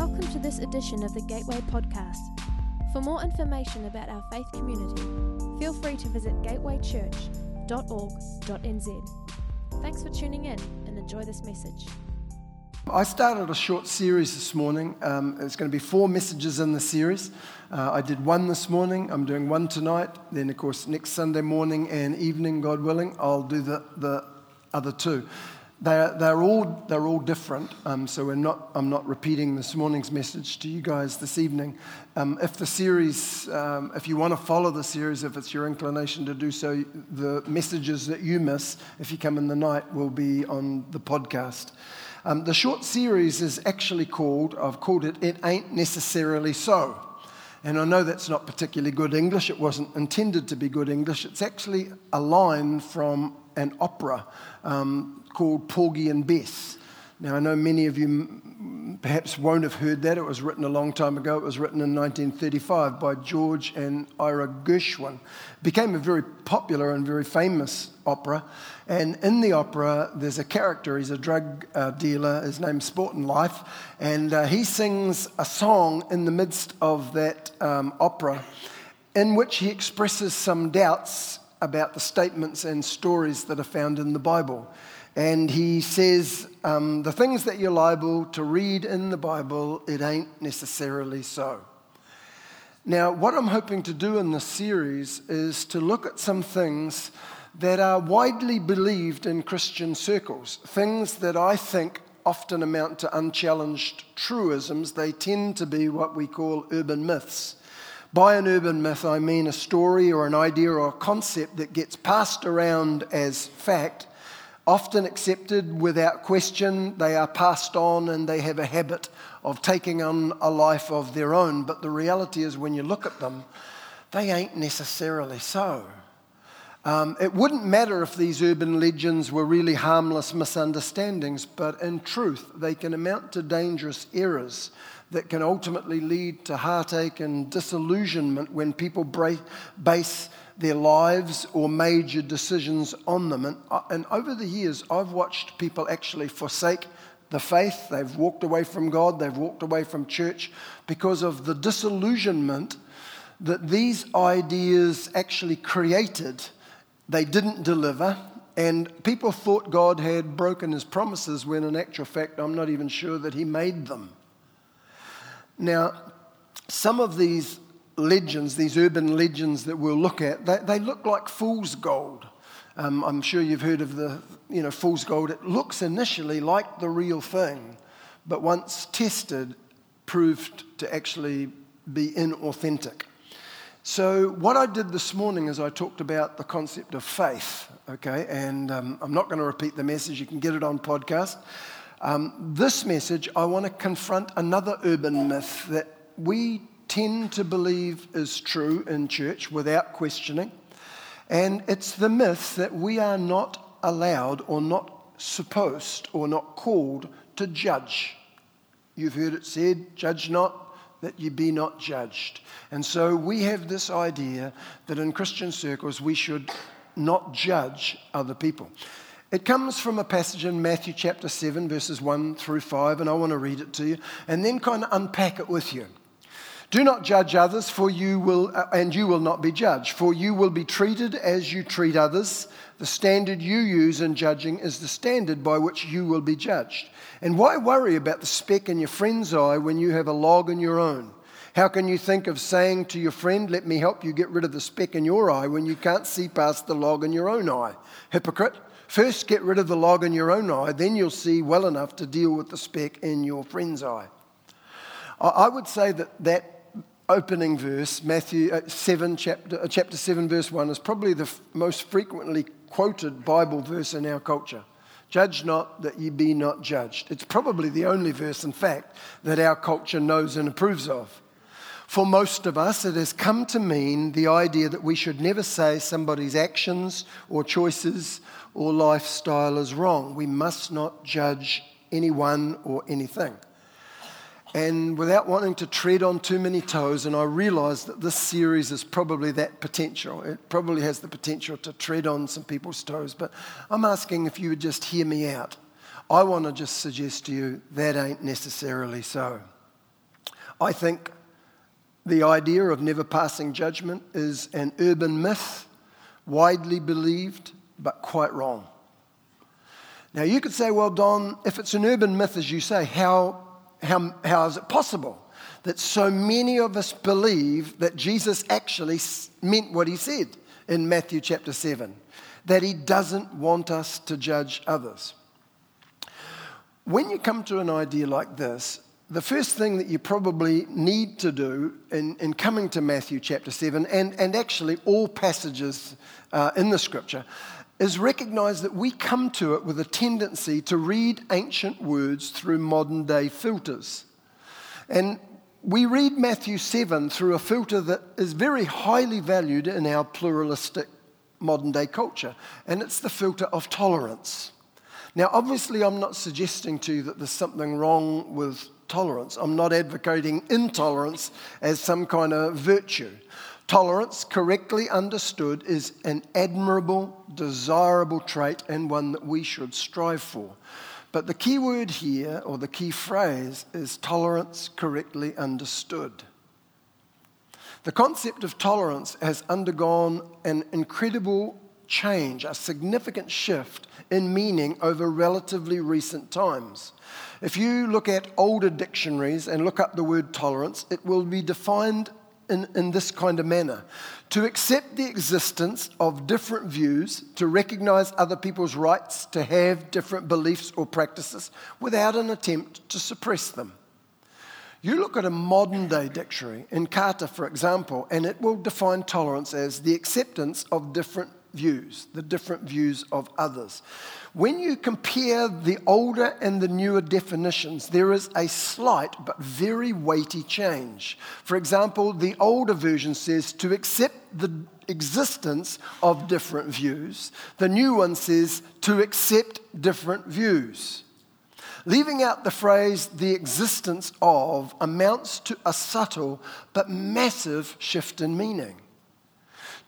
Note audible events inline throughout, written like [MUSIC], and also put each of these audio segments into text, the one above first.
Welcome to this edition of the Gateway Podcast. For more information about our faith community, feel free to visit gatewaychurch.org.nz. Thanks for tuning in and enjoy this message. I started a short series this morning. Um, it's going to be four messages in the series. Uh, I did one this morning. I'm doing one tonight. Then, of course, next Sunday morning and evening, God willing, I'll do the, the other two. They're, they're, all, they're all different, um, so not, I'm not repeating this morning's message to you guys this evening. Um, if the series, um, if you want to follow the series, if it's your inclination to do so, the messages that you miss, if you come in the night, will be on the podcast. Um, the short series is actually called, I've called it It Ain't Necessarily So. And I know that's not particularly good English. It wasn't intended to be good English. It's actually a line from an opera um, called Porgy and Bess. Now, I know many of you perhaps won't have heard that. It was written a long time ago. It was written in 1935 by George and Ira Gershwin. It became a very popular and very famous opera. And in the opera, there's a character. He's a drug uh, dealer. His name's Sporting Life. And uh, he sings a song in the midst of that um, opera in which he expresses some doubts about the statements and stories that are found in the Bible. And he says, um, the things that you're liable to read in the Bible, it ain't necessarily so. Now, what I'm hoping to do in this series is to look at some things that are widely believed in Christian circles, things that I think often amount to unchallenged truisms. They tend to be what we call urban myths. By an urban myth, I mean a story or an idea or a concept that gets passed around as fact, often accepted without question. They are passed on and they have a habit of taking on a life of their own. But the reality is, when you look at them, they ain't necessarily so. Um, it wouldn't matter if these urban legends were really harmless misunderstandings, but in truth, they can amount to dangerous errors that can ultimately lead to heartache and disillusionment when people base their lives or major decisions on them. And, uh, and over the years, I've watched people actually forsake the faith. They've walked away from God, they've walked away from church because of the disillusionment that these ideas actually created. They didn't deliver, and people thought God had broken his promises when, in actual fact, I'm not even sure that he made them. Now, some of these legends, these urban legends that we'll look at, they, they look like fool's gold. Um, I'm sure you've heard of the, you know, fool's gold. It looks initially like the real thing, but once tested, proved to actually be inauthentic. So, what I did this morning is I talked about the concept of faith, okay? And um, I'm not going to repeat the message, you can get it on podcast. Um, this message, I want to confront another urban myth that we tend to believe is true in church without questioning. And it's the myth that we are not allowed or not supposed or not called to judge. You've heard it said, judge not that you be not judged. And so we have this idea that in Christian circles we should not judge other people. It comes from a passage in Matthew chapter 7, verses 1 through 5, and I want to read it to you and then kind of unpack it with you. Do not judge others, for you will, uh, and you will not be judged, for you will be treated as you treat others. The standard you use in judging is the standard by which you will be judged. And why worry about the speck in your friend's eye when you have a log in your own? How can you think of saying to your friend, Let me help you get rid of the speck in your eye, when you can't see past the log in your own eye? Hypocrite. First, get rid of the log in your own eye, then you'll see well enough to deal with the speck in your friend's eye. I would say that that opening verse, Matthew uh, 7, chapter, uh, chapter 7, verse 1, is probably the f- most frequently quoted Bible verse in our culture. Judge not that ye be not judged. It's probably the only verse, in fact, that our culture knows and approves of. For most of us, it has come to mean the idea that we should never say somebody's actions or choices or lifestyle is wrong. We must not judge anyone or anything. And without wanting to tread on too many toes, and I realize that this series is probably that potential. It probably has the potential to tread on some people's toes, but I'm asking if you would just hear me out. I want to just suggest to you that ain't necessarily so. I think the idea of never passing judgment is an urban myth, widely believed, but quite wrong. Now, you could say, well, Don, if it's an urban myth, as you say, how, how, how is it possible that so many of us believe that Jesus actually meant what he said in Matthew chapter 7, that he doesn't want us to judge others? When you come to an idea like this, the first thing that you probably need to do in, in coming to Matthew chapter 7, and, and actually all passages uh, in the scripture, is recognize that we come to it with a tendency to read ancient words through modern day filters. And we read Matthew 7 through a filter that is very highly valued in our pluralistic modern day culture, and it's the filter of tolerance. Now, obviously, I'm not suggesting to you that there's something wrong with tolerance. I'm not advocating intolerance as some kind of virtue. Tolerance, correctly understood, is an admirable, desirable trait and one that we should strive for. But the key word here, or the key phrase, is tolerance correctly understood. The concept of tolerance has undergone an incredible change, a significant shift in meaning over relatively recent times. If you look at older dictionaries and look up the word tolerance, it will be defined in, in this kind of manner to accept the existence of different views, to recognize other people's rights to have different beliefs or practices without an attempt to suppress them. You look at a modern day dictionary, Encarta, for example, and it will define tolerance as the acceptance of different views, the different views of others. When you compare the older and the newer definitions, there is a slight but very weighty change. For example, the older version says to accept the existence of different views, the new one says to accept different views. Leaving out the phrase the existence of amounts to a subtle but massive shift in meaning.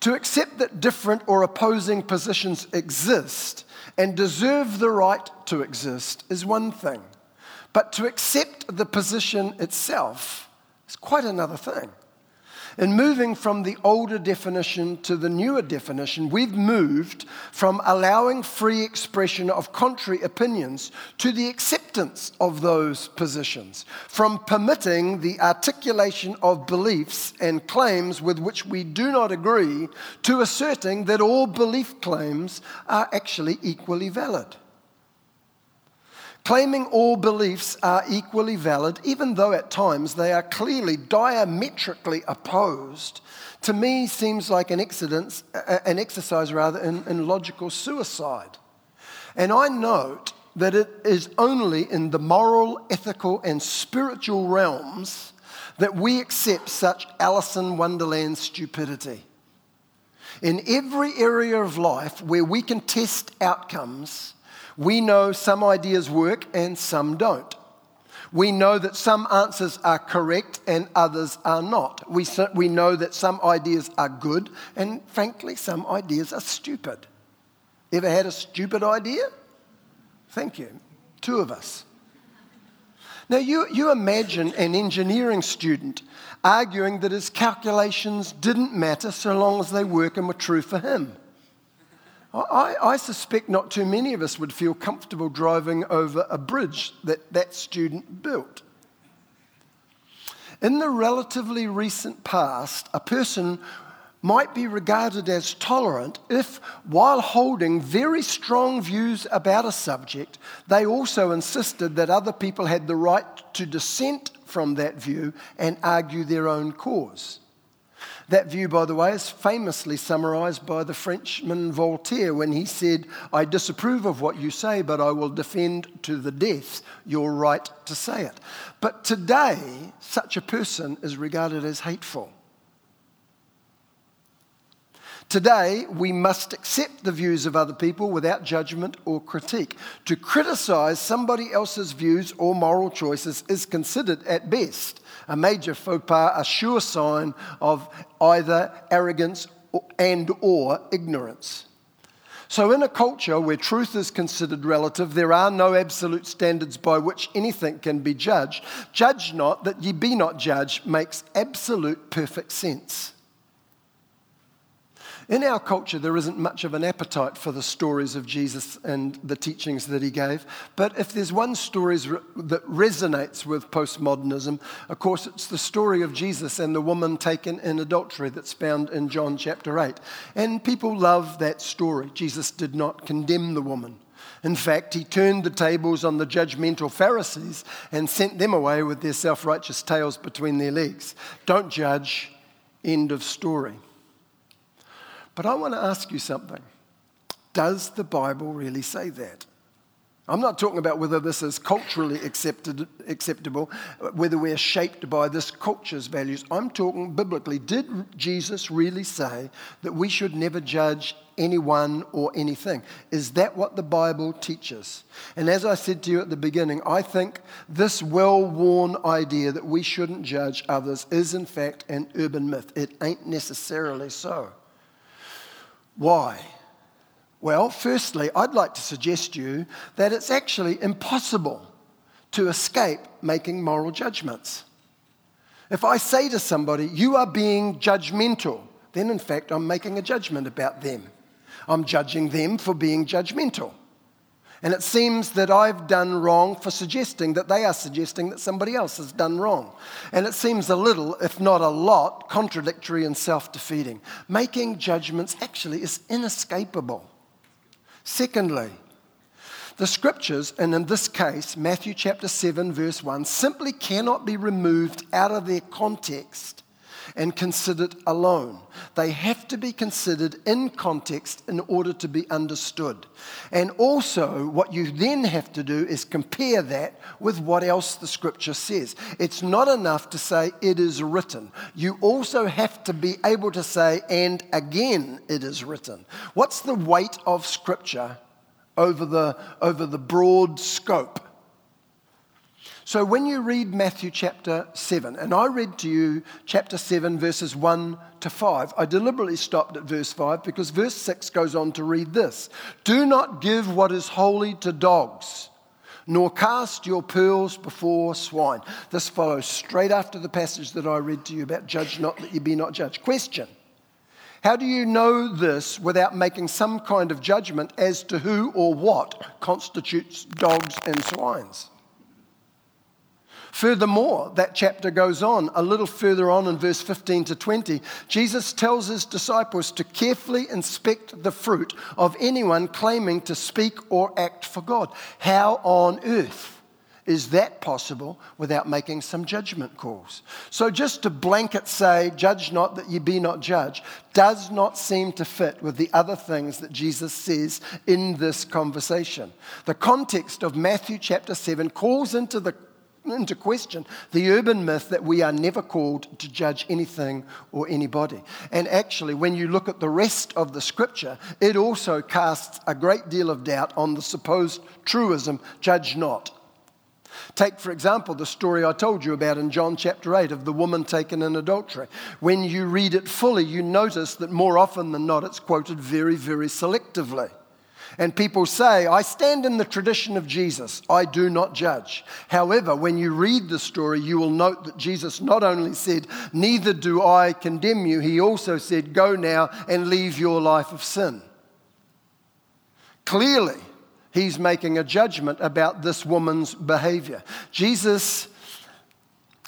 To accept that different or opposing positions exist and deserve the right to exist is one thing, but to accept the position itself is quite another thing. In moving from the older definition to the newer definition, we've moved from allowing free expression of contrary opinions to the acceptance of those positions, from permitting the articulation of beliefs and claims with which we do not agree to asserting that all belief claims are actually equally valid. Claiming all beliefs are equally valid, even though at times they are clearly diametrically opposed, to me seems like an, an exercise rather in, in logical suicide. And I note that it is only in the moral, ethical, and spiritual realms that we accept such Alice in Wonderland stupidity. In every area of life where we can test outcomes, we know some ideas work and some don't. We know that some answers are correct and others are not. We, we know that some ideas are good and, frankly, some ideas are stupid. Ever had a stupid idea? Thank you. Two of us. Now, you, you imagine an engineering student arguing that his calculations didn't matter so long as they work and were true for him. I, I, suspect not too many of us would feel comfortable driving over a bridge that that student built. In the relatively recent past, a person might be regarded as tolerant if, while holding very strong views about a subject, they also insisted that other people had the right to dissent from that view and argue their own cause. That view, by the way, is famously summarized by the Frenchman Voltaire when he said, I disapprove of what you say, but I will defend to the death your right to say it. But today, such a person is regarded as hateful. Today, we must accept the views of other people without judgment or critique. To criticize somebody else's views or moral choices is considered, at best, a major faux pas, a sure sign of either arrogance and or ignorance. So, in a culture where truth is considered relative, there are no absolute standards by which anything can be judged. Judge not that ye be not judged makes absolute perfect sense. In our culture, there isn't much of an appetite for the stories of Jesus and the teachings that he gave. But if there's one story that resonates with postmodernism, of course, it's the story of Jesus and the woman taken in adultery that's found in John chapter 8. And people love that story. Jesus did not condemn the woman. In fact, he turned the tables on the judgmental Pharisees and sent them away with their self righteous tails between their legs. Don't judge, end of story. But I want to ask you something. Does the Bible really say that? I'm not talking about whether this is culturally accepted, acceptable, whether we're shaped by this culture's values. I'm talking biblically. Did Jesus really say that we should never judge anyone or anything? Is that what the Bible teaches? And as I said to you at the beginning, I think this well worn idea that we shouldn't judge others is, in fact, an urban myth. It ain't necessarily so. Why? Well, firstly, I'd like to suggest to you that it's actually impossible to escape making moral judgments. If I say to somebody, you are being judgmental, then in fact I'm making a judgment about them. I'm judging them for being judgmental. And it seems that I've done wrong for suggesting that they are suggesting that somebody else has done wrong. And it seems a little, if not a lot, contradictory and self defeating. Making judgments actually is inescapable. Secondly, the scriptures, and in this case, Matthew chapter 7, verse 1, simply cannot be removed out of their context and considered alone. They have to be considered in context in order to be understood. And also, what you then have to do is compare that with what else the scripture says. It's not enough to say it is written, you also have to be able to say, and again it is written. What's the weight of scripture over the, over the broad scope? So when you read Matthew chapter 7, and I read to you chapter 7, verses 1 to 5, I deliberately stopped at verse 5 because verse 6 goes on to read this Do not give what is holy to dogs, nor cast your pearls before swine. This follows straight after the passage that I read to you about judge not that you be not judged. Question. How do you know this without making some kind of judgment as to who or what constitutes dogs and swines? Furthermore, that chapter goes on a little further on in verse 15 to 20. Jesus tells his disciples to carefully inspect the fruit of anyone claiming to speak or act for God. How on earth is that possible without making some judgment calls? So, just to blanket say, judge not that ye be not judged, does not seem to fit with the other things that Jesus says in this conversation. The context of Matthew chapter 7 calls into the into question the urban myth that we are never called to judge anything or anybody. And actually, when you look at the rest of the scripture, it also casts a great deal of doubt on the supposed truism, judge not. Take, for example, the story I told you about in John chapter 8 of the woman taken in adultery. When you read it fully, you notice that more often than not, it's quoted very, very selectively. And people say, I stand in the tradition of Jesus, I do not judge. However, when you read the story, you will note that Jesus not only said, Neither do I condemn you, he also said, Go now and leave your life of sin. Clearly, he's making a judgment about this woman's behavior. Jesus.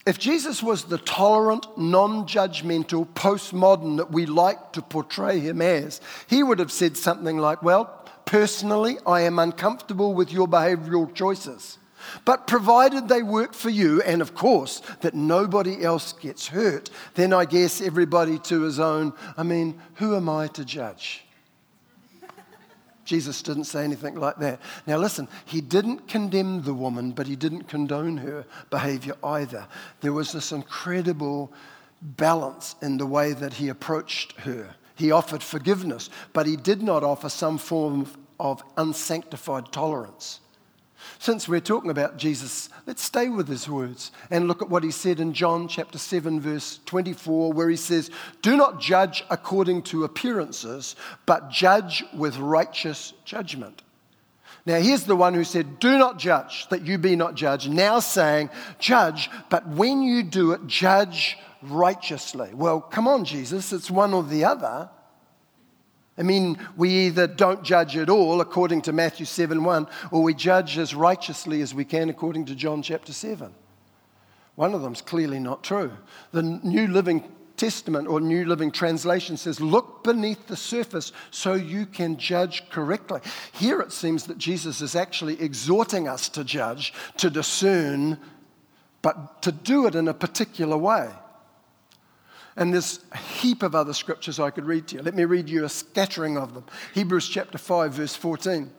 If Jesus was the tolerant, non judgmental, postmodern that we like to portray him as, he would have said something like, Well, Personally, I am uncomfortable with your behavioral choices. But provided they work for you, and of course, that nobody else gets hurt, then I guess everybody to his own. I mean, who am I to judge? Jesus didn't say anything like that. Now, listen, he didn't condemn the woman, but he didn't condone her behavior either. There was this incredible balance in the way that he approached her. He offered forgiveness, but he did not offer some form of unsanctified tolerance. Since we're talking about Jesus, let's stay with his words and look at what he said in John chapter 7, verse 24, where he says, Do not judge according to appearances, but judge with righteous judgment. Now, here's the one who said, Do not judge, that you be not judged. Now saying, Judge, but when you do it, judge righteously. Well, come on, Jesus, it's one or the other. I mean, we either don't judge at all, according to Matthew 7 1, or we judge as righteously as we can, according to John chapter 7. One of them's clearly not true. The New Living Testament or New Living Translation says, Look beneath the surface so you can judge correctly. Here it seems that Jesus is actually exhorting us to judge, to discern, but to do it in a particular way. And there's a heap of other scriptures I could read to you. Let me read you a scattering of them. Hebrews chapter 5, verse 14.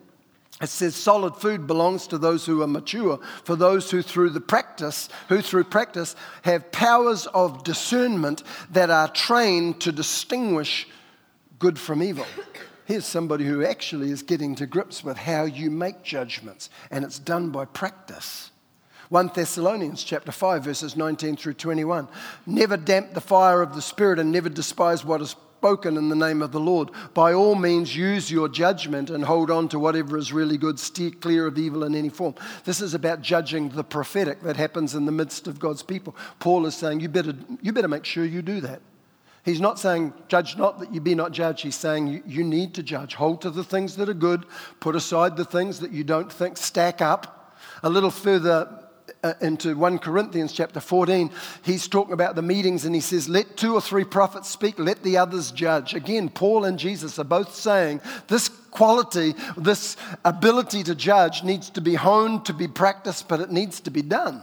It says solid food belongs to those who are mature, for those who through the practice, who through practice have powers of discernment that are trained to distinguish good from evil. Here's somebody who actually is getting to grips with how you make judgments, and it's done by practice. 1 Thessalonians chapter 5 verses 19 through 21. Never damp the fire of the spirit and never despise what is spoken in the name of the Lord. By all means use your judgment and hold on to whatever is really good. Steer clear of evil in any form. This is about judging the prophetic that happens in the midst of God's people. Paul is saying you better you better make sure you do that. He's not saying, judge not that you be not judged. He's saying, you, you, need to judge. Hold to the things that are good, put aside the things that you don't think stack up. A little further uh, into 1 Corinthians chapter 14, he's talking about the meetings and he says, Let two or three prophets speak, let the others judge. Again, Paul and Jesus are both saying this quality, this ability to judge needs to be honed, to be practiced, but it needs to be done.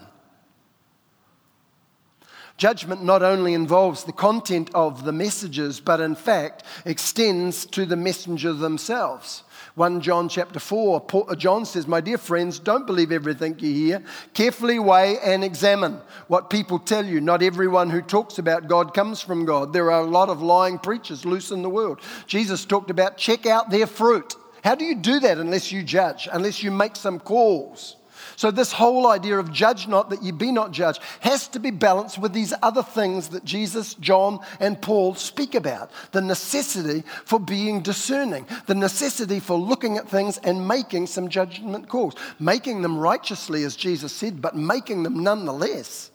Judgment not only involves the content of the messages, but in fact extends to the messenger themselves. 1 John chapter 4, Paul, uh, John says, My dear friends, don't believe everything you hear. Carefully weigh and examine what people tell you. Not everyone who talks about God comes from God. There are a lot of lying preachers loose in the world. Jesus talked about check out their fruit. How do you do that unless you judge, unless you make some calls? So, this whole idea of judge not that ye be not judged has to be balanced with these other things that Jesus, John, and Paul speak about the necessity for being discerning, the necessity for looking at things and making some judgment calls, making them righteously, as Jesus said, but making them nonetheless.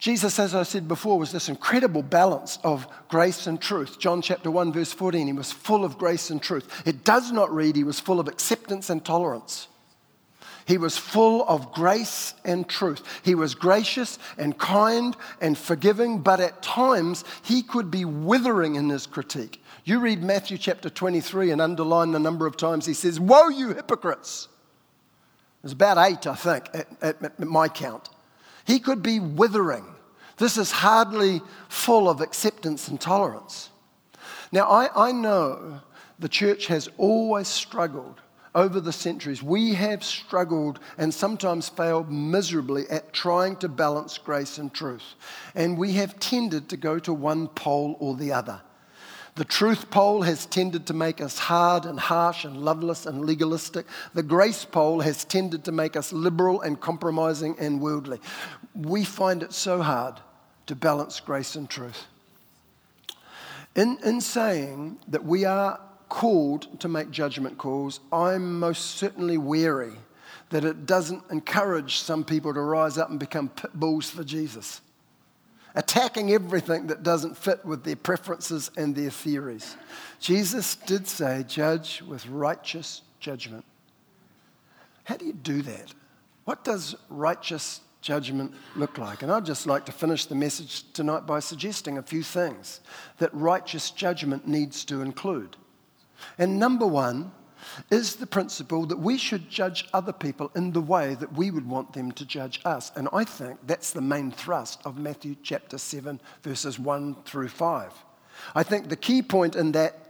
Jesus, as I said before, was this incredible balance of grace and truth. John chapter 1, verse 14, he was full of grace and truth. It does not read he was full of acceptance and tolerance. He was full of grace and truth. He was gracious and kind and forgiving, but at times he could be withering in his critique. You read Matthew chapter 23 and underline the number of times he says, Woe, you hypocrites! There's about eight, I think, at, at, at my count. He could be withering. This is hardly full of acceptance and tolerance. Now, I, I know the church has always struggled over the centuries, we have struggled and sometimes failed miserably at trying to balance grace and truth. And we have tended to go to one pole or the other. The truth pole has tended to make us hard and harsh and loveless and legalistic. The grace pole has tended to make us liberal and compromising and worldly. We find it so hard to balance grace and truth. In, in saying that we are called to make judgment calls, I'm most certainly wary that it doesn't encourage some people to rise up and become pit bulls for Jesus, attacking everything that doesn't fit with their preferences and their theories. Jesus did say, Judge with righteous judgment. How do you do that? What does righteous judgment look like? And I'd just like to finish the message tonight by suggesting a few things that righteous judgment needs to include. And number one is the principle that we should judge other people in the way that we would want them to judge us. And I think that's the main thrust of Matthew chapter 7, verses 1 through 5. I think the key point in that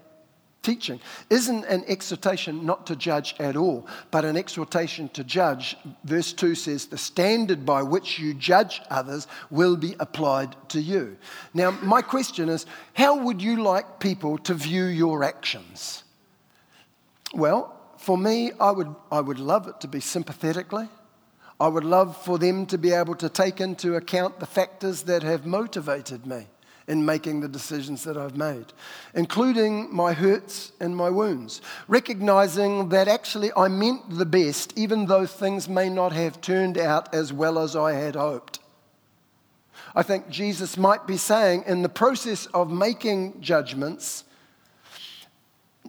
teaching isn't an exhortation not to judge at all, but an exhortation to judge. Verse 2 says, The standard by which you judge others will be applied to you. Now, my question is, how would you like people to view your actions? Well, for me, I would, I would love it to be sympathetically. I would love for them to be able to take into account the factors that have motivated me in making the decisions that I've made, including my hurts and my wounds, recognizing that actually I meant the best, even though things may not have turned out as well as I had hoped. I think Jesus might be saying, in the process of making judgments,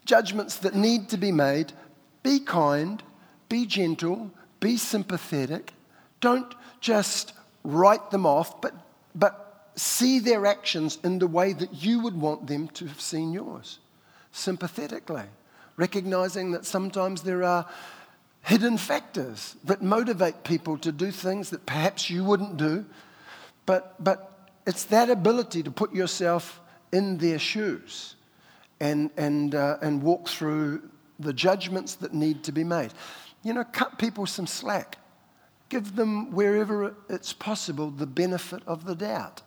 judgments that need to be made, be kind, be gentle, be sympathetic. Don't just write them off, but, but see their actions in the way that you would want them to have seen yours. Sympathetically, recognizing that sometimes there are hidden factors that motivate people to do things that perhaps you wouldn't do, but, but it's that ability to put yourself in their shoes and, and, uh, and walk through the judgments that need to be made. You know, cut people some slack. Give them, wherever it's possible, the benefit of the doubt.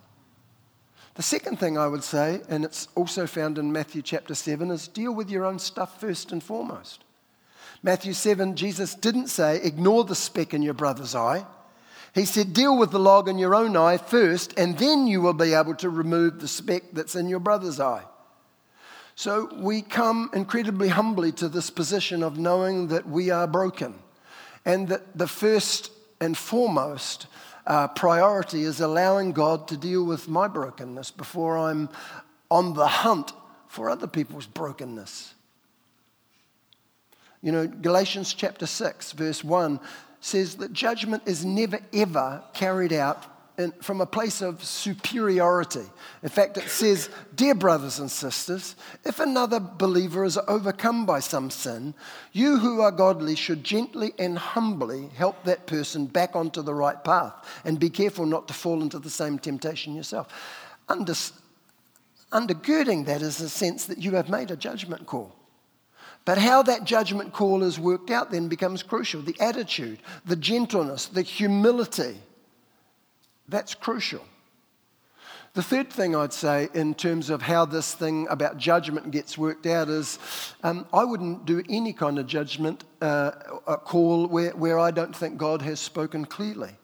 The second thing I would say, and it's also found in Matthew chapter 7, is deal with your own stuff first and foremost. Matthew 7, Jesus didn't say, ignore the speck in your brother's eye. He said, deal with the log in your own eye first, and then you will be able to remove the speck that's in your brother's eye. So we come incredibly humbly to this position of knowing that we are broken, and that the first and foremost uh, priority is allowing God to deal with my brokenness before I'm on the hunt for other people's brokenness. You know, Galatians chapter 6, verse 1 says that judgment is never ever carried out in, from a place of superiority. In fact, it says, Dear brothers and sisters, if another believer is overcome by some sin, you who are godly should gently and humbly help that person back onto the right path and be careful not to fall into the same temptation yourself. Under, undergirding that is a sense that you have made a judgment call. But how that judgment call is worked out then becomes crucial. The attitude, the gentleness, the humility. That's crucial. The third thing I'd say in terms of how this thing about judgment gets worked out is um, I wouldn't do any kind of judgment uh, call where, where I don't think God has spoken clearly.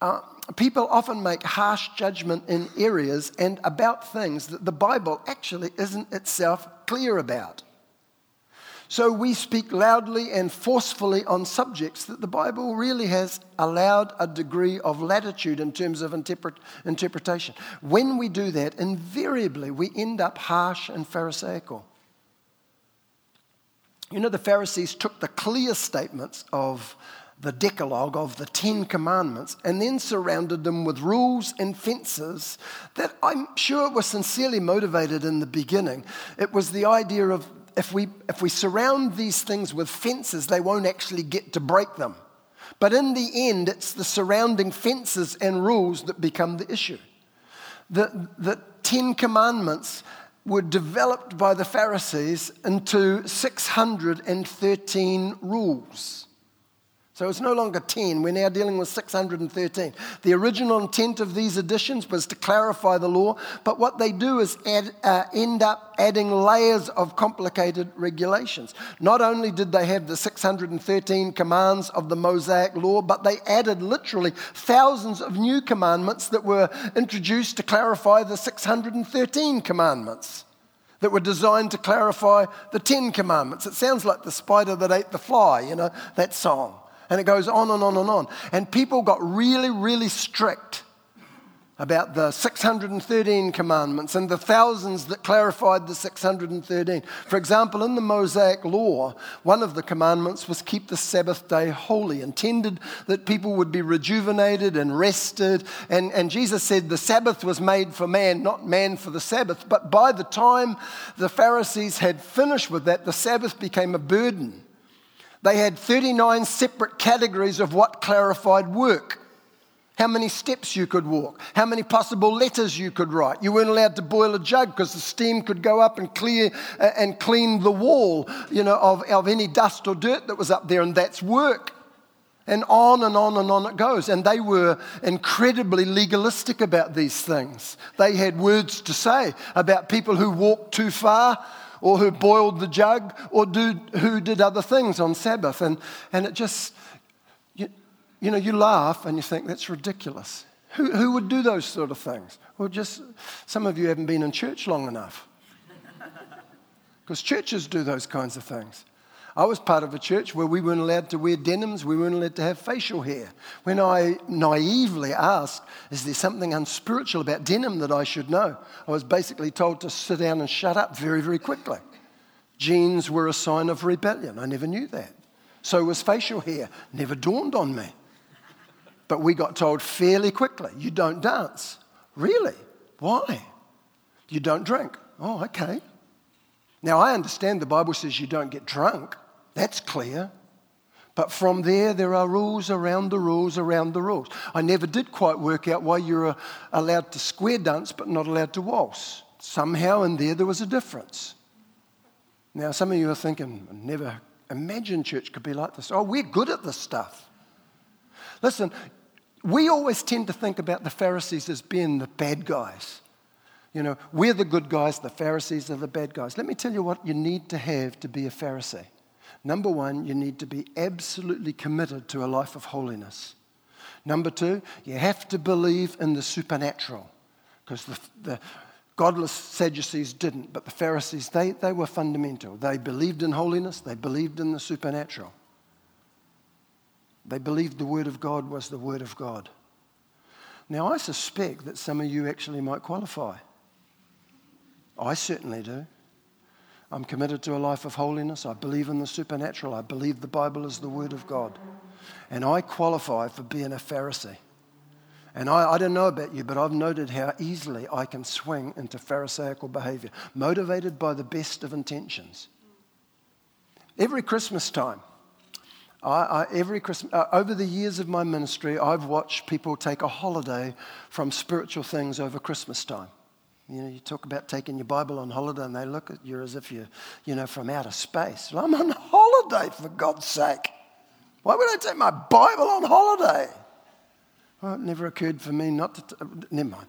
Uh, people often make harsh judgment in areas and about things that the Bible actually isn't itself clear about. So we speak loudly and forcefully on subjects that the Bible really has allowed a degree of latitude in terms of interpret, interpretation. When we do that, invariably we end up harsh and Pharisaical. You know, the Pharisees took the clear statements of the Decalogue, of the Ten Commandments, and then surrounded them with rules and fences that I'm sure were sincerely motivated in the beginning. It was the idea of if we, if we surround these things with fences, they won't actually get to break them. But in the end, it's the surrounding fences and rules that become the issue. The, the Ten Commandments were developed by the Pharisees into 613 rules. So it's no longer 10, we're now dealing with 613. The original intent of these additions was to clarify the law, but what they do is add, uh, end up adding layers of complicated regulations. Not only did they have the 613 commands of the Mosaic law, but they added literally thousands of new commandments that were introduced to clarify the 613 commandments that were designed to clarify the Ten Commandments. It sounds like the spider that ate the fly, you know, that song. And it goes on and on and on. And people got really, really strict about the 613 commandments and the thousands that clarified the 613. For example, in the Mosaic law, one of the commandments was keep the Sabbath day holy, intended that people would be rejuvenated and rested. And, and Jesus said the Sabbath was made for man, not man for the Sabbath. But by the time the Pharisees had finished with that, the Sabbath became a burden. They had 39 separate categories of what clarified work. How many steps you could walk, how many possible letters you could write. You weren't allowed to boil a jug because the steam could go up and clear uh, and clean the wall, you know, of, of any dust or dirt that was up there, and that's work. And on and on and on it goes. And they were incredibly legalistic about these things. They had words to say about people who walked too far or who boiled the jug, or do, who did other things on Sabbath. And, and it just, you, you know, you laugh and you think that's ridiculous. Who, who would do those sort of things? Well, just some of you haven't been in church long enough. [LAUGHS] Because churches do those kinds of things. I was part of a church where we weren't allowed to wear denims, we weren't allowed to have facial hair. When I naively asked, Is there something unspiritual about denim that I should know? I was basically told to sit down and shut up very, very quickly. Jeans were a sign of rebellion. I never knew that. So was facial hair. Never dawned on me. But we got told fairly quickly you don't dance. Really? Why? You don't drink. Oh, okay. Now, I understand the Bible says you don't get drunk. That's clear. But from there, there are rules around the rules around the rules. I never did quite work out why you're allowed to square dance but not allowed to waltz. Somehow in there, there was a difference. Now, some of you are thinking, I never imagined church could be like this. Oh, we're good at this stuff. Listen, we always tend to think about the Pharisees as being the bad guys. You know, we're the good guys, the Pharisees are the bad guys. Let me tell you what you need to have to be a Pharisee. Number one, you need to be absolutely committed to a life of holiness. Number two, you have to believe in the supernatural because the, the godless Sadducees didn't, but the Pharisees, they, they were fundamental. They believed in holiness, they believed in the supernatural. They believed the Word of God was the Word of God. Now, I suspect that some of you actually might qualify. I certainly do. I'm committed to a life of holiness. I believe in the supernatural. I believe the Bible is the Word of God. And I qualify for being a Pharisee. And I, I, don't know about you, but I've noted how easily I can swing into Pharisaical behavior, motivated by the best of intentions. Every Christmas time, I, I, every Christmas, uh, over the years of my ministry, I've watched people take a holiday from spiritual things over Christmas time. You know, you talk about taking your Bible on holiday and they look at you as if you're, you know, from outer space. Well, I'm on holiday, for God's sake. Why would I take my Bible on holiday? Well, it never occurred for me not to. T- uh, never mind.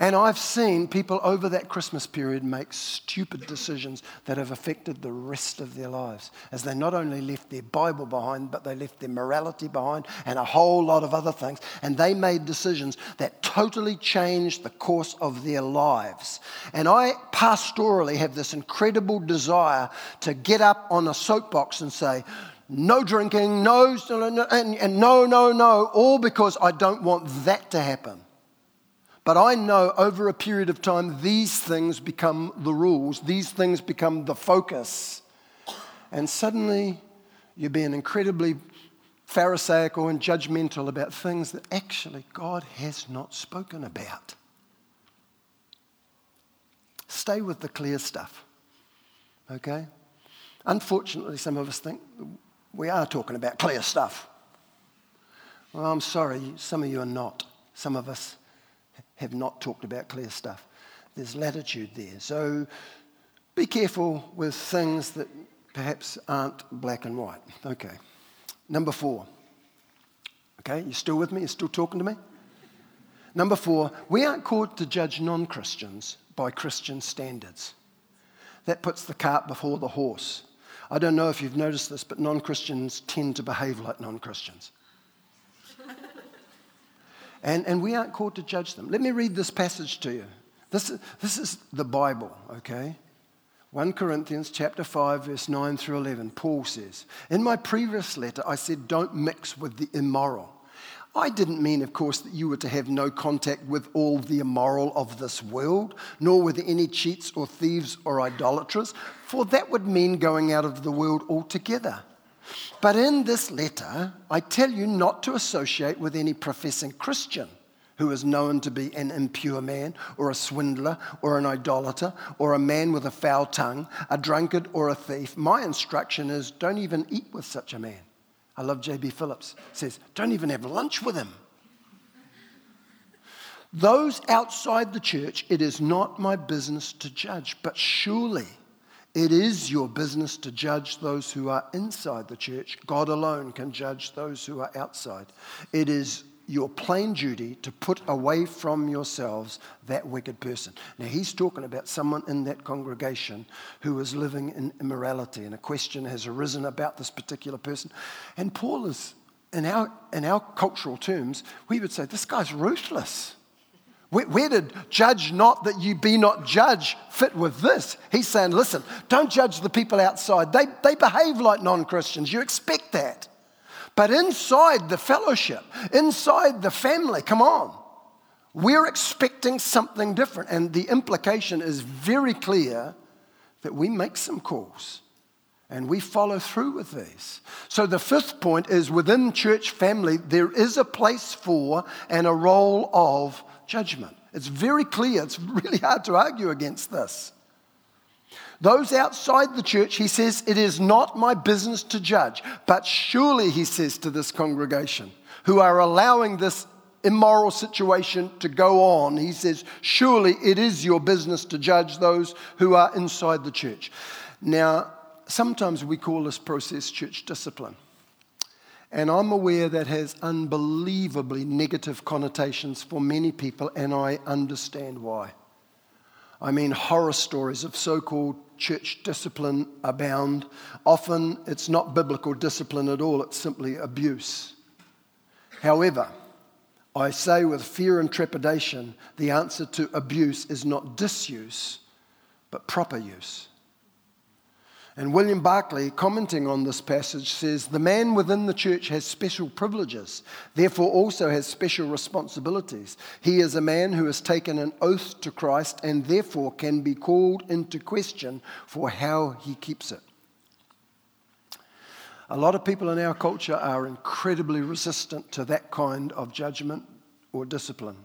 And I've seen people over that Christmas period make stupid decisions that have affected the rest of their lives. As they not only left their Bible behind, but they left their morality behind and a whole lot of other things. And they made decisions that totally changed the course of their lives. And I pastorally have this incredible desire to get up on a soapbox and say, no drinking, no, and, and no, no, no, all because I don't want that to happen. But I know over a period of time, these things become the rules, these things become the focus. And suddenly, you're being incredibly Pharisaical and judgmental about things that actually God has not spoken about. Stay with the clear stuff, okay? Unfortunately, some of us think we are talking about clear stuff. Well, I'm sorry, some of you are not. Some of us have not talked about clear stuff. There's latitude there. So be careful with things that perhaps aren't black and white. Okay. Number four. Okay, you still with me? You're still talking to me? Number four, we aren't called to judge non Christians by Christian standards. That puts the cart before the horse. I don't know if you've noticed this, but non Christians tend to behave like non Christians. And, and we aren't called to judge them. Let me read this passage to you. This, this is the Bible, okay? 1 Corinthians chapter 5 verse 9 through 11 Paul says in my previous letter I said don't mix with the immoral I didn't mean of course that you were to have no contact with all the immoral of this world nor with any cheats or thieves or idolaters for that would mean going out of the world altogether but in this letter, I tell you not to associate with any professing Christian who is known to be an impure man, or a swindler, or an idolater, or a man with a foul tongue, a drunkard, or a thief. My instruction is don't even eat with such a man. I love J.B. Phillips, says, don't even have lunch with him. Those outside the church, it is not my business to judge, but surely it is your business to judge those who are inside the church. God alone can judge those who are outside. It is your plain duty to put away from yourselves that wicked person. Now, he's talking about someone in that congregation who is living in immorality, and a question has arisen about this particular person. And Paul is, in our, in our cultural terms, we would say, this guy's ruthless. Where, where, did judge not that you be not judge fit with this? He's saying, listen, don't judge the people outside. They, they behave like non Christians. You expect that. But inside the fellowship, inside the family, come on, we're expecting something different. And the implication is very clear that we make some calls and we follow through with these. So the fifth point is within church family, there is a place for and a role of judgment. It's very clear. It's really hard to argue against this. Those outside the church, he says, it is not my business to judge. But surely, he says to this congregation who are allowing this immoral situation to go on, he says, surely it is your business to judge those who are inside the church. Now, sometimes we call this process church discipline. And I'm aware that has unbelievably negative connotations for many people, and I understand why. I mean, horror stories of so called church discipline abound. Often it's not biblical discipline at all, it's simply abuse. However, I say with fear and trepidation the answer to abuse is not disuse, but proper use. And William Barclay, commenting on this passage, says the man within the church has special privileges, therefore also has special responsibilities. He is a man who has taken an oath to Christ and therefore can be called into question for how he keeps it. A lot of people in our culture are incredibly resistant to that kind of judgment or discipline.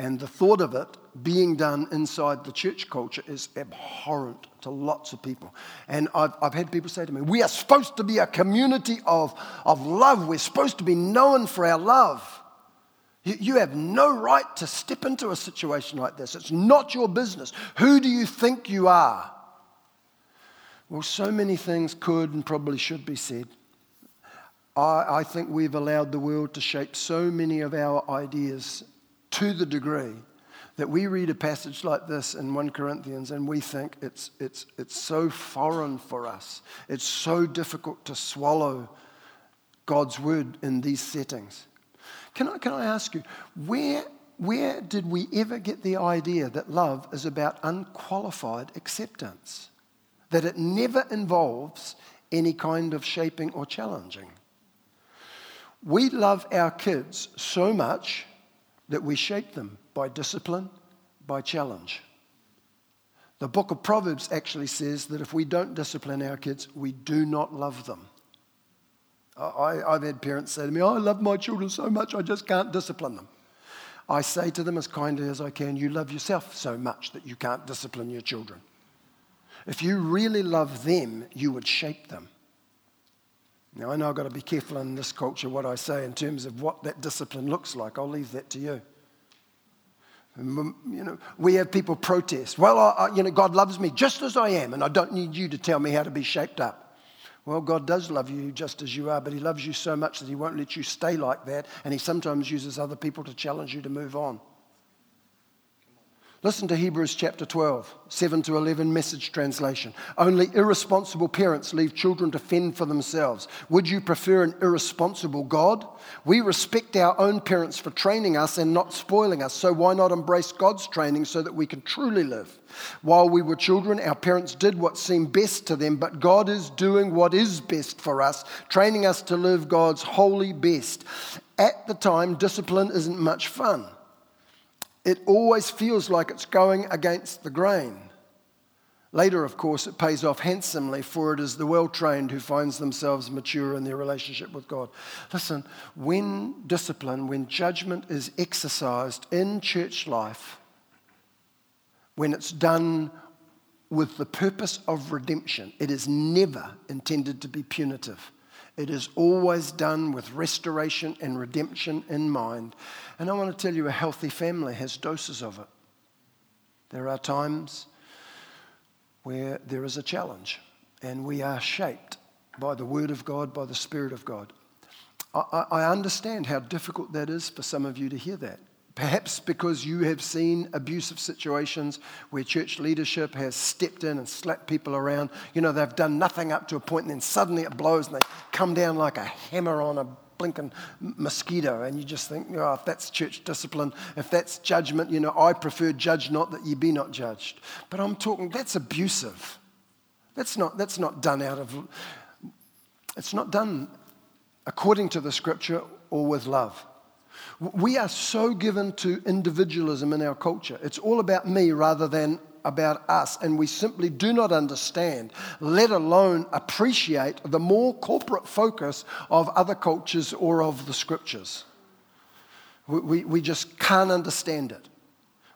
And the thought of it being done inside the church culture is abhorrent to lots of people. And I've, I've had people say to me, We are supposed to be a community of, of love. We're supposed to be known for our love. You, you have no right to step into a situation like this. It's not your business. Who do you think you are? Well, so many things could and probably should be said. I, I think we've allowed the world to shape so many of our ideas to the degree that we read a passage like this in 1 Corinthians and we think it's, it's, it's so foreign for us. It's so difficult to swallow God's word in these settings. Can I, can I ask you, where, where did we ever get the idea that love is about unqualified acceptance? That it never involves any kind of shaping or challenging? We love our kids so much that we shape them by discipline, by challenge. The book of Proverbs actually says that if we don't discipline our kids, we do not love them. I, have had parents say to me, oh, I love my children so much, I just can't discipline them. I say to them as kindly as I can, You love yourself so much that you can't discipline your children. If you really love them, you would shape them. Now, I know I've got to be careful in this culture what I say in terms of what that discipline looks like. I'll leave that to you. You know, we have people protest. Well, I, you know, God loves me just as I am, and I don't need you to tell me how to be shaped up. Well, God does love you just as you are, but He loves you so much that He won't let you stay like that, and He sometimes uses other people to challenge you to move on. Listen to Hebrews chapter 12, 7 to 11 message translation. Only irresponsible parents leave children to fend for themselves. Would you prefer an irresponsible God? We respect our own parents for training us and not spoiling us, so why not embrace God's training so that we can truly live? While we were children, our parents did what seemed best to them, but God is doing what is best for us, training us to live God's holy best. At the time, discipline isn't much fun it always feels like it's going against the grain. Later, of course, it pays off handsomely, for it is the well trained who finds themselves mature in their relationship with God. Listen, when discipline, when judgment is exercised in church life, when it's done with the purpose of redemption, it is never intended to be punitive. It is always done with restoration and redemption in mind. And I want to tell you, a healthy family has doses of it. There are times where there is a challenge, and we are shaped by the Word of God, by the Spirit of God. I, I understand how difficult that is for some of you to hear that. Perhaps because you have seen abusive situations where church leadership has stepped in and slapped people around. You know, they've done nothing up to a point and then suddenly it blows and they come down like a hammer on a blinking mosquito. And you just think, oh, if that's church discipline, if that's judgment, you know, I prefer judge not that ye be not judged. But I'm talking, that's abusive. That's not, that's not done out of, it's not done according to the scripture or with love. We are so given to individualism in our culture. It's all about me rather than about us, and we simply do not understand, let alone appreciate the more corporate focus of other cultures or of the scriptures. We, we, we just can't understand it.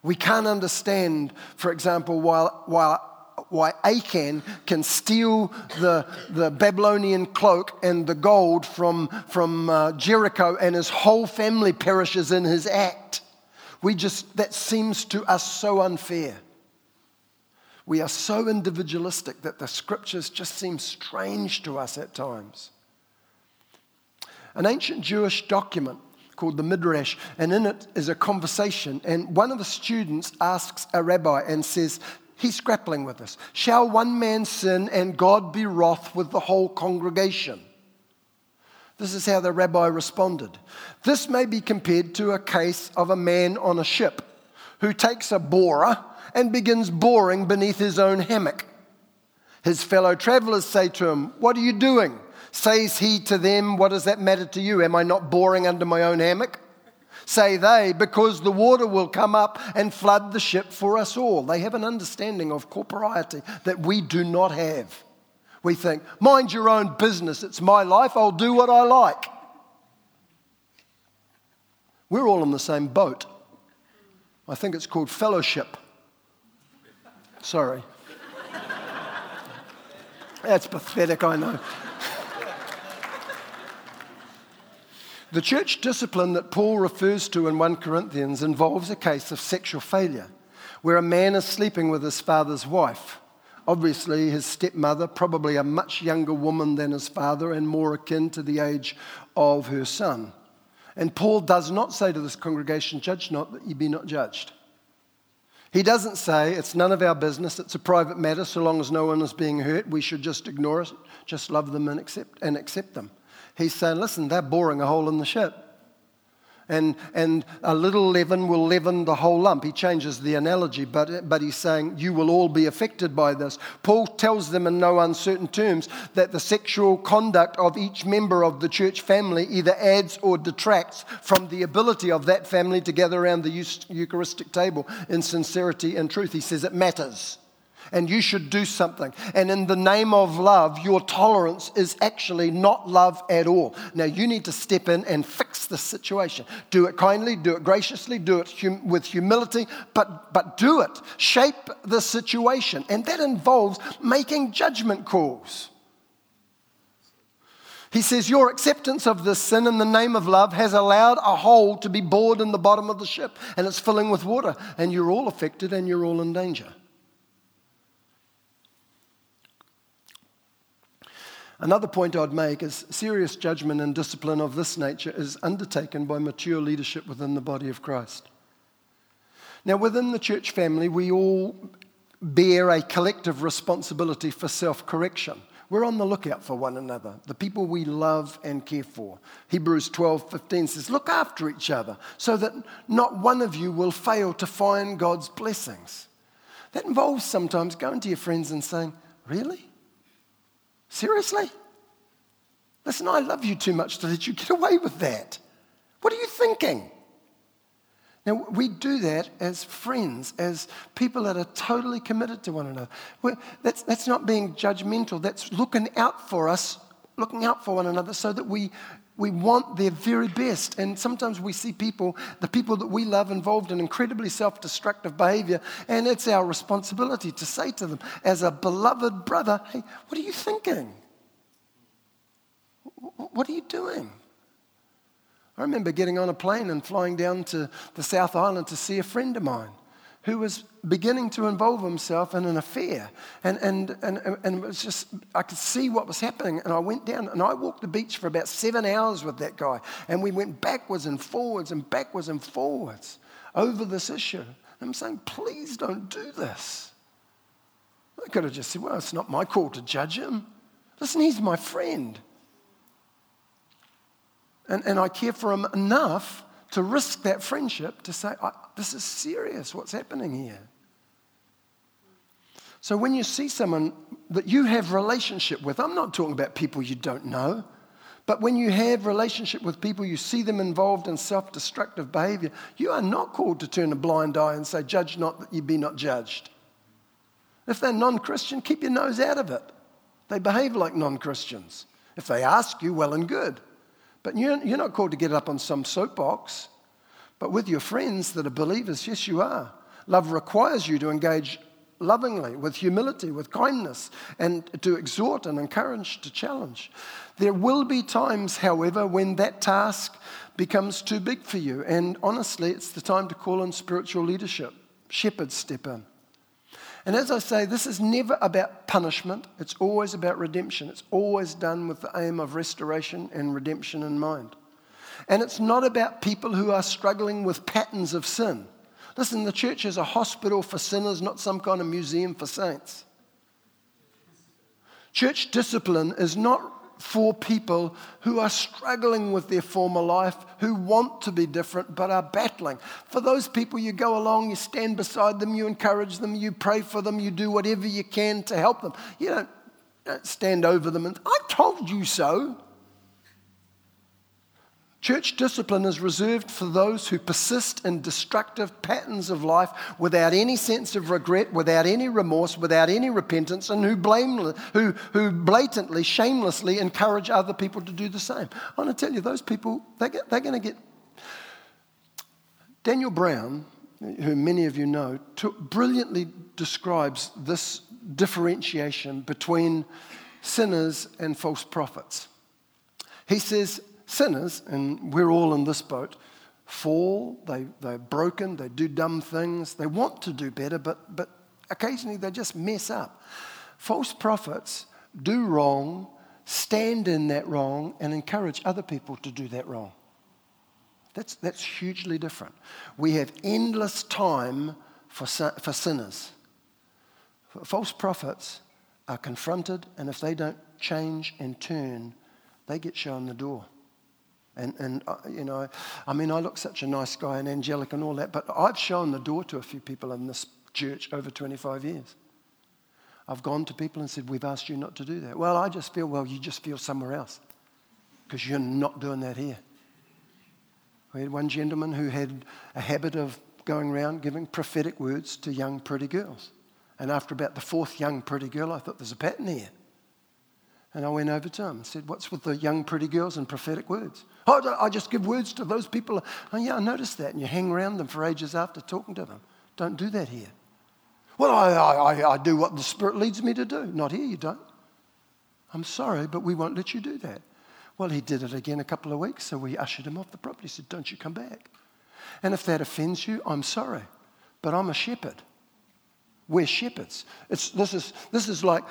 We can't understand, for example, while, while why Achan can steal the, the Babylonian cloak and the gold from, from uh, Jericho and his whole family perishes in his act. We just, that seems to us so unfair. We are so individualistic that the scriptures just seem strange to us at times. An ancient Jewish document called the Midrash, and in it is a conversation. And one of the students asks a rabbi and says, He's grappling with this. Shall one man sin and God be wroth with the whole congregation? This is how the rabbi responded. This may be compared to a case of a man on a ship who takes a borer and begins boring beneath his own hammock. His fellow travelers say to him, What are you doing? Says he to them, What does that matter to you? Am I not boring under my own hammock? Say they, because the water will come up and flood the ship for us all. They have an understanding of corporeity that we do not have. We think, mind your own business, it's my life, I'll do what I like. We're all in the same boat. I think it's called fellowship. Sorry. [LAUGHS] That's pathetic, I know. The church discipline that Paul refers to in 1 Corinthians involves a case of sexual failure, where a man is sleeping with his father's wife. Obviously, his stepmother, probably a much younger woman than his father and more akin to the age of her son. And Paul does not say to this congregation, Judge not that ye be not judged. He doesn't say it's none of our business, it's a private matter, so long as no one is being hurt, we should just ignore it, just love them and accept, and accept them. He's saying, listen, they're boring a hole in the ship and, and a little leaven will leaven the whole lump. He changes the analogy, but, but he's saying you will all be affected by this. Paul tells them in no uncertain terms that the sexual conduct of each member of the church family either adds or detracts from the ability of that family to gather around the Eucharistic table in sincerity and truth. He says it matters and you should do something. And in the name of love, your tolerance is actually not love at all. Now, you need to step in and fix the situation. Do it kindly, do it graciously, do it hum- with humility, but, but do it. Shape the situation. And that involves making judgment calls. He says, Your acceptance of this sin in the name of love has allowed a hole to be bored in the bottom of the ship, and it's filling with water, and you're all affected and you're all in danger. Another point I'd make is serious judgment and discipline of this nature is undertaken by mature leadership within the body of Christ. Now, within the church family, we all bear a collective responsibility for self correction. We're on the lookout for one another, the people we love and care for. Hebrews 12 15 says, Look after each other so that not one of you will fail to find God's blessings. That involves sometimes going to your friends and saying, Really? Seriously? Listen, I love you too much to let you get away with that. What are you thinking? Now, we do that as friends, as people that are totally committed to one another. that's, that's not being judgmental, that's looking out for us, looking out for one another so that we we want their very best. And sometimes we see people, the people that we love, involved in incredibly self destructive behavior. And it's our responsibility to say to them, as a beloved brother, hey, what are you thinking? What are you doing? I remember getting on a plane and flying down to the South Island to see a friend of mine who was beginning to involve himself in an affair. And, and, and, and it was just, I could see what was happening. And I went down and I walked the beach for about seven hours with that guy. And we went backwards and forwards and backwards and forwards over this issue. And I'm saying, please don't do this. I could have just said, well, it's not my call to judge him. Listen, he's my friend. And, and I care for him enough to risk that friendship to say, this is serious, what's happening here? So when you see someone that you have relationship with, I'm not talking about people you don't know, but when you have relationship with people, you see them involved in self-destructive behavior, you are not called to turn a blind eye and say, judge not that you be not judged. If they're non-Christian, keep your nose out of it. They behave like non-Christians. If they ask you, well and good. But you're, not called to get up on some soapbox. But with your friends that are believers, yes, you are. Love requires you to engage lovingly, with humility, with kindness, and to exhort and encourage, to challenge. There will be times, however, when that task becomes too big for you. And honestly, it's the time to call in spiritual leadership. Shepherds step in. And as I say, this is never about punishment, it's always about redemption. It's always done with the aim of restoration and redemption in mind. And it's not about people who are struggling with patterns of sin. Listen, the church is a hospital for sinners, not some kind of museum for saints. Church discipline is not for people who are struggling with their former life, who want to be different but are battling. For those people, you go along, you stand beside them, you encourage them, you pray for them, you do whatever you can to help them. You don't, don't stand over them and, I told you so. Church discipline is reserved for those who persist in destructive patterns of life without any sense of regret, without any remorse, without any repentance, and who, blame, who, who blatantly, shamelessly encourage other people to do the same. I want to tell you, those people, they get, they're going to get. Daniel Brown, who many of you know, brilliantly describes this differentiation between sinners and false prophets. He says, sinners, and we're all in this boat, fall, they, they're broken, they do dumb things, they want to do better, but, but occasionally they just mess up. False prophets do wrong, stand in that wrong, and encourage other people to do that wrong. That's, that's hugely different. We have endless time for, for sinners. False prophets are confronted, and if they don't change and turn, they get shown the door. And, and uh, you know, I mean, I look such a nice guy and angelic and all that, but I've shown the door to a few people in this church over 25 years. I've gone to people and said, We've asked you not to do that. Well, I just feel, well, you just feel somewhere else because you're not doing that here. We had one gentleman who had a habit of going around giving prophetic words to young, pretty girls. And after about the fourth young, pretty girl, I thought, There's a pattern here. And I went over to him and said, What's with the young, pretty girls and prophetic words? Oh, I just give words to those people. Oh, yeah, I noticed that. And you hang around them for ages after talking to them. Don't do that here. Well, I, I, I do what the Spirit leads me to do. Not here, you don't. I'm sorry, but we won't let you do that. Well, he did it again a couple of weeks, so we ushered him off the property. He said, Don't you come back. And if that offends you, I'm sorry, but I'm a shepherd. We're shepherds. It's, this, is, this is like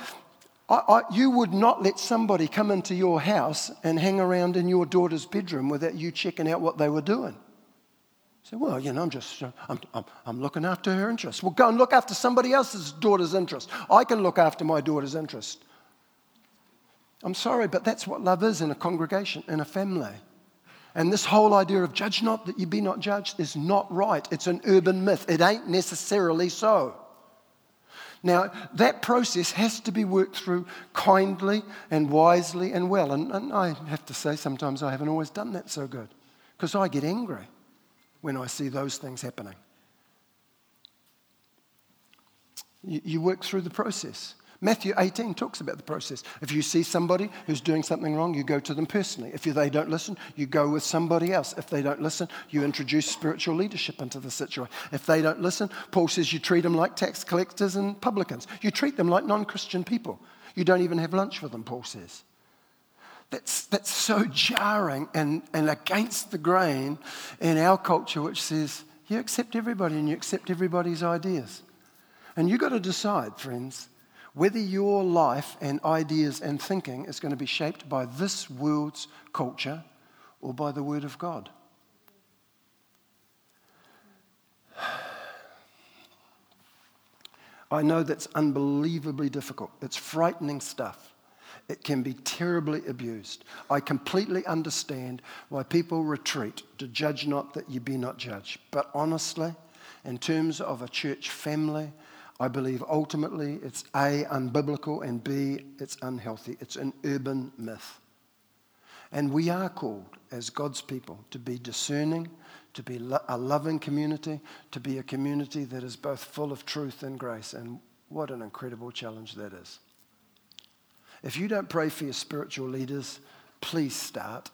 I, I, you would not let somebody come into your house and hang around in your daughter's bedroom without you checking out what they were doing. Say, well, you know, I'm just, I'm, I'm, I'm looking after her interests. Well, go and look after somebody else's daughter's interest. I can look after my daughter's interest. I'm sorry, but that's what love is in a congregation, in a family. And this whole idea of judge not that you be not judged is not right. It's an urban myth. It ain't necessarily so. Now, that process has to be worked through kindly and wisely and well. And, and I have to say, sometimes I haven't always done that so good because I get angry when I see those things happening. You, you work through the process. Matthew 18 talks about the process. If you see somebody who's doing something wrong, you go to them personally. If they don't listen, you go with somebody else. If they don't listen, you introduce spiritual leadership into the situation. If they don't listen, Paul says you treat them like tax collectors and publicans. You treat them like non Christian people. You don't even have lunch with them, Paul says. That's, that's so jarring and, and against the grain in our culture, which says you accept everybody and you accept everybody's ideas. And you've got to decide, friends, whether your life and ideas and thinking is going to be shaped by this world's culture or by the Word of God. I know that's unbelievably difficult. It's frightening stuff. It can be terribly abused. I completely understand why people retreat to judge not that you be not judged. But honestly, in terms of a church family, I believe ultimately it's A, unbiblical, and B, it's unhealthy. It's an urban myth. And we are called as God's people to be discerning, to be a loving community, to be a community that is both full of truth and grace. And what an incredible challenge that is. If you don't pray for your spiritual leaders, please start.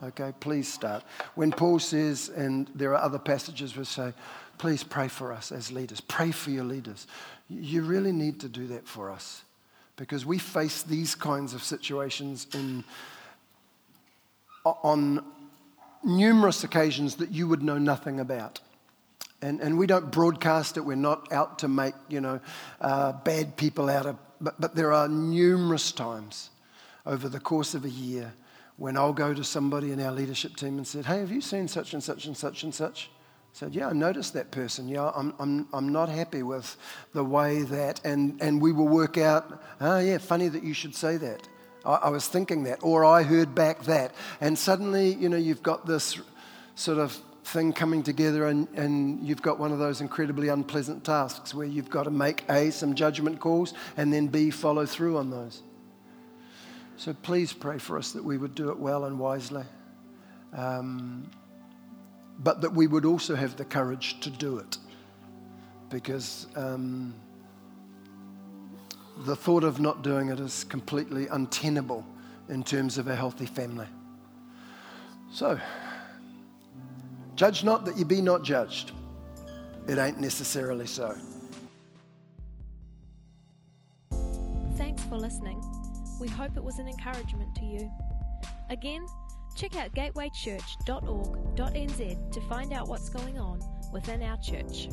Okay, please start. When Paul says, and there are other passages which say, please pray for us as leaders, pray for your leaders. You really need to do that for us because we face these kinds of situations in, on numerous occasions that you would know nothing about. And, and we don't broadcast it. We're not out to make, you know, uh, bad people out of, but, but there are numerous times over the course of a year when I'll go to somebody in our leadership team and said, hey, have you seen such and such and such and such? Said, yeah, I noticed that person. Yeah, I'm, I'm, I'm not happy with the way that, and, and we will work out, oh, yeah, funny that you should say that. I, I was thinking that, or I heard back that. And suddenly, you know, you've got this sort of thing coming together, and, and you've got one of those incredibly unpleasant tasks where you've got to make A, some judgment calls, and then B, follow through on those. So please pray for us that we would do it well and wisely, um, but that we would also have the courage to do it. Because um, the thought of not doing it is completely untenable in terms of a healthy family. So, judge not that you be not judged. It ain't necessarily so. Thanks for listening. We hope it was an encouragement to you. Again, check out gatewaychurch.org.nz to find out what's going on within our church.